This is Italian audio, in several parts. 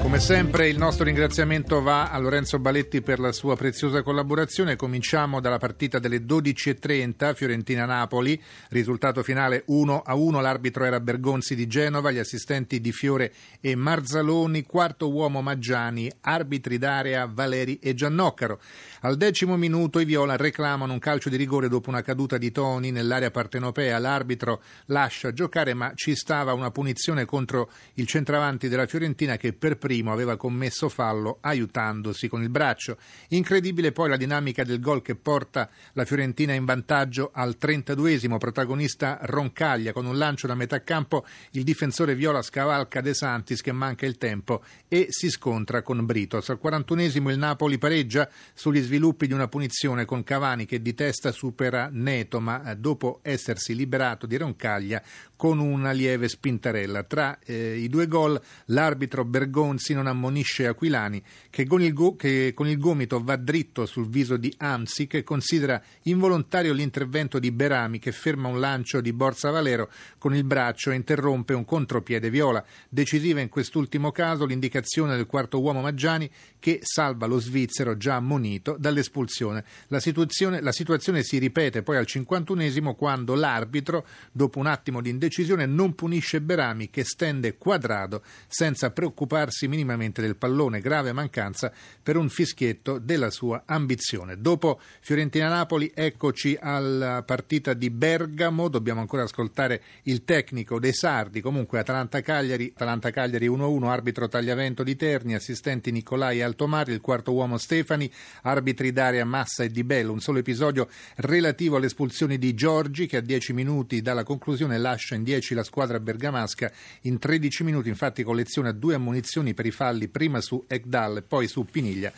Come sempre il nostro ringraziamento va a Lorenzo Baletti per la sua preziosa collaborazione. Cominciamo dalla partita delle 12.30 Fiorentina-Napoli, risultato finale 1-1, l'arbitro era Bergonzi di Genova, gli assistenti di Fiore e Marzaloni, quarto uomo Maggiani, arbitri d'area Valeri e Giannoccaro. Al decimo minuto i Viola reclamano un calcio di rigore dopo una caduta di Toni nell'area partenopea, l'arbitro lascia giocare ma ci stava una punizione contro il centravanti della Fiorentina che per primo aveva commesso fallo aiutandosi con il braccio. Incredibile poi la dinamica del gol che porta la Fiorentina in vantaggio al 32esimo, protagonista Roncaglia con un lancio da metà campo, il difensore Viola scavalca De Santis che manca il tempo e si scontra con Britos. Al 41esimo il Napoli pareggia sugli sviluppi di una punizione con Cavani che di testa supera Neto, ma dopo essersi liberato di Roncaglia con una lieve spintarella. Tra eh, i due gol l'arbitro Bergonzi non ammonisce Aquilani che con, il go- che con il gomito va dritto sul viso di Amsi che considera involontario l'intervento di Berami che ferma un lancio di Borsa Valero con il braccio e interrompe un contropiede viola. Decisiva in quest'ultimo caso l'indicazione del quarto uomo Maggiani che salva lo svizzero già ammonito dall'espulsione. La situazione, la situazione si ripete poi al 51esimo quando l'arbitro, dopo un attimo di indecisione, decisione non punisce Berami che stende quadrado senza preoccuparsi minimamente del pallone, grave mancanza per un fischietto della sua ambizione. Dopo Fiorentina-Napoli eccoci alla partita di Bergamo, dobbiamo ancora ascoltare il tecnico dei Sardi, comunque Atalanta-Cagliari, Atalanta-Cagliari 1-1, arbitro Tagliavento di Terni, assistenti Nicolai Altomari, il quarto uomo Stefani, arbitri Daria Massa e Di Bello, un solo episodio relativo alle espulsioni di Giorgi che a 10 minuti dalla conclusione lascia in 10 la squadra bergamasca, in 13 minuti infatti colleziona due ammunizioni per i falli prima su Ekdal e poi su Piniglia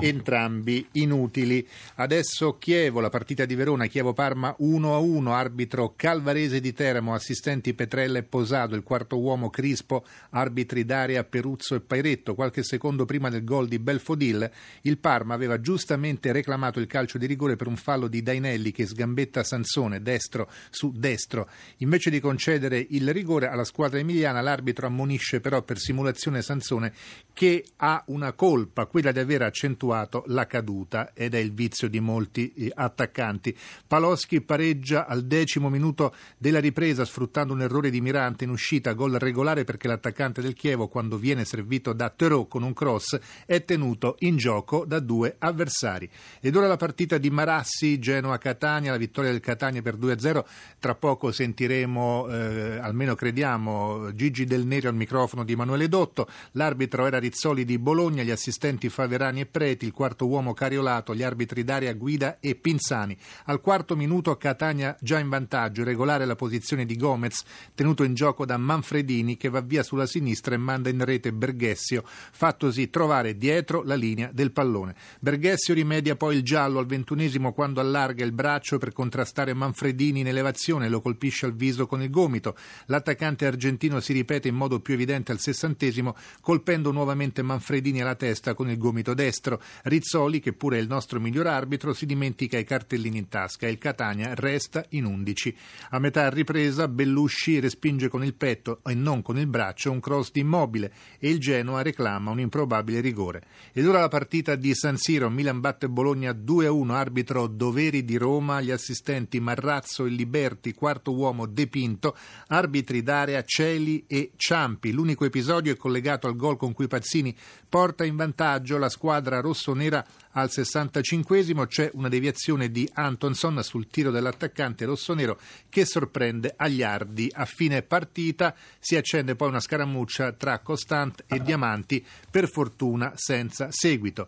entrambi inutili. Adesso Chievo, la partita di Verona, Chievo-Parma 1-1, arbitro Calvarese di Teramo, assistenti Petrella e Posado, il quarto uomo Crispo, arbitri Daria, Peruzzo e Pairetto. Qualche secondo prima del gol di Belfodil, il Parma aveva giustamente reclamato il calcio di rigore per un fallo di Dainelli che sgambetta Sansone destro su destro. Invece di concedere il rigore alla squadra emiliana, l'arbitro ammonisce però per simulazione Sansone che ha una colpa, quella di aver accentuato accentuato la caduta ed è il vizio di molti eh, attaccanti. Paloschi pareggia al decimo minuto della ripresa sfruttando un errore di Mirante in uscita, gol regolare perché l'attaccante del Chievo quando viene servito da Terò con un cross è tenuto in gioco da due avversari. Ed ora la partita di Marassi, Genoa-Catania, la vittoria del Catania per 2-0. Tra poco sentiremo, eh, almeno crediamo, Gigi Del Neri al microfono di Emanuele Dotto. L'arbitro era Rizzoli di Bologna, gli assistenti Faverani e Pre Preti, il quarto uomo Cariolato, gli arbitri Daria Guida e Pinzani. Al quarto minuto Catania già in vantaggio, regolare la posizione di Gomez, tenuto in gioco da Manfredini che va via sulla sinistra e manda in rete Berghessio, fattosi trovare dietro la linea del pallone. Berghessio rimedia poi il giallo al ventunesimo quando allarga il braccio per contrastare Manfredini in elevazione lo colpisce al viso con il gomito. L'attaccante argentino si ripete in modo più evidente al sessantesimo, colpendo nuovamente Manfredini alla testa con il gomito destro. Rizzoli, che pure è il nostro miglior arbitro, si dimentica i cartellini in tasca e il Catania resta in 11. A metà ripresa Bellusci respinge con il petto e non con il braccio un cross di immobile e il Genoa reclama un improbabile rigore. Ed ora la partita di San Siro, Milan batte Bologna 2-1, arbitro Doveri di Roma, gli assistenti Marrazzo e Liberti, quarto uomo De Pinto, arbitri d'area Celi e Ciampi. L'unico episodio è collegato al gol con cui Pazzini porta in vantaggio la squadra rossa rossonera al 65 c'è una deviazione di Antonson sul tiro dell'attaccante rossonero che sorprende Agliardi. A fine partita si accende poi una scaramuccia tra Constant e Diamanti, per fortuna senza seguito.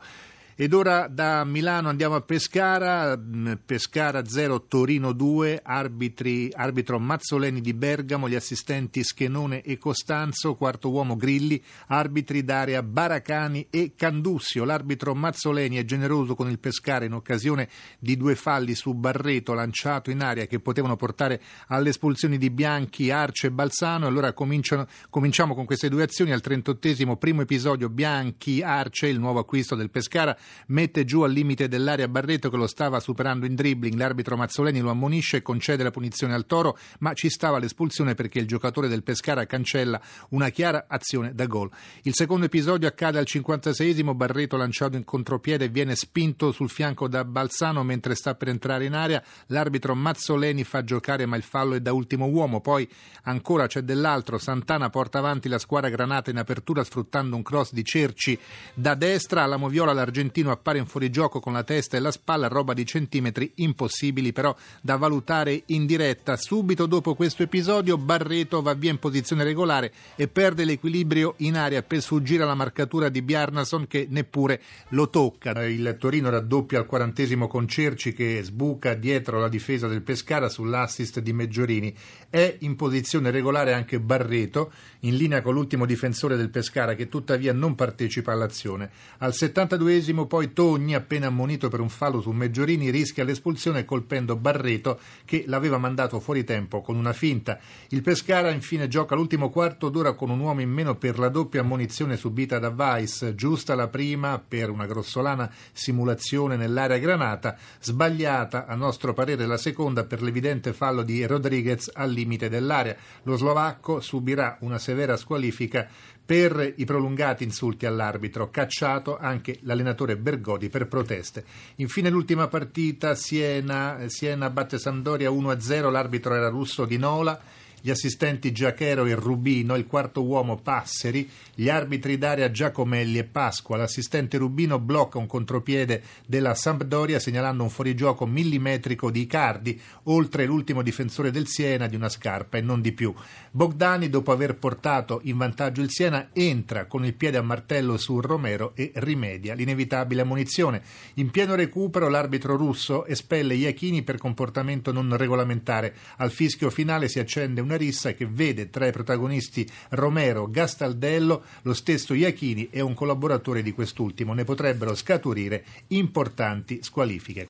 Ed ora da Milano andiamo a Pescara, mm, Pescara 0, Torino 2, arbitri, arbitro Mazzoleni di Bergamo, gli assistenti Schenone e Costanzo, quarto uomo Grilli, arbitri d'area Baracani e Candussio. L'arbitro Mazzoleni è generoso con il Pescara in occasione di due falli su Barreto lanciato in aria che potevano portare all'espulsione di Bianchi, Arce e Balsano. Allora cominciamo con queste due azioni al 38 primo episodio Bianchi, Arce, il nuovo acquisto del Pescara mette giù al limite dell'area Barreto che lo stava superando in dribbling, l'arbitro Mazzoleni lo ammonisce e concede la punizione al Toro, ma ci stava l'espulsione perché il giocatore del Pescara cancella una chiara azione da gol. Il secondo episodio accade al 56esimo, Barreto lanciato in contropiede viene spinto sul fianco da Balsano mentre sta per entrare in area, l'arbitro Mazzoleni fa giocare ma il fallo è da ultimo uomo, poi ancora c'è dell'altro, Santana porta avanti la squadra granata in apertura sfruttando un cross di Cerci da destra, alla Moviola l'argentino appare in fuorigioco con la testa e la spalla, roba di centimetri impossibili però da valutare in diretta. Subito dopo questo episodio Barreto va via in posizione regolare e perde l'equilibrio in aria per sfuggire alla marcatura di Bjarnason che neppure lo tocca. Il Torino raddoppia al quarantesimo con Cerci che sbuca dietro la difesa del Pescara sull'assist di Meggiorini. È in posizione regolare anche Barreto, in linea con l'ultimo difensore del Pescara che tuttavia non partecipa all'azione. Al 72esimo poi Togni, appena ammonito per un fallo su Meggiorini, rischia l'espulsione colpendo Barreto che l'aveva mandato fuori tempo con una finta. Il Pescara infine gioca l'ultimo quarto d'ora con un uomo in meno per la doppia ammonizione subita da Weiss, giusta la prima per una grossolana simulazione nell'area granata, sbagliata a nostro parere la seconda per l'evidente fallo di Rodriguez al limite dell'area. Lo slovacco subirà una severa squalifica per i prolungati insulti all'arbitro, cacciato anche l'allenatore Bergodi per proteste. Infine l'ultima partita, Siena, Siena batte Sampdoria 1-0, l'arbitro era russo di Nola gli assistenti Giachero e Rubino, il quarto uomo Passeri, gli arbitri d'area Giacomelli e Pasqua. L'assistente Rubino blocca un contropiede della Sampdoria segnalando un fuorigioco millimetrico di Icardi, oltre l'ultimo difensore del Siena di una scarpa e non di più. Bogdani, dopo aver portato in vantaggio il Siena, entra con il piede a martello su Romero e rimedia l'inevitabile ammonizione. In pieno recupero l'arbitro russo espelle Iachini per comportamento non regolamentare. Al fischio finale si accende una una rissa che vede tra i protagonisti Romero, Gastaldello, lo stesso Iachini e un collaboratore di quest'ultimo. Ne potrebbero scaturire importanti squalifiche.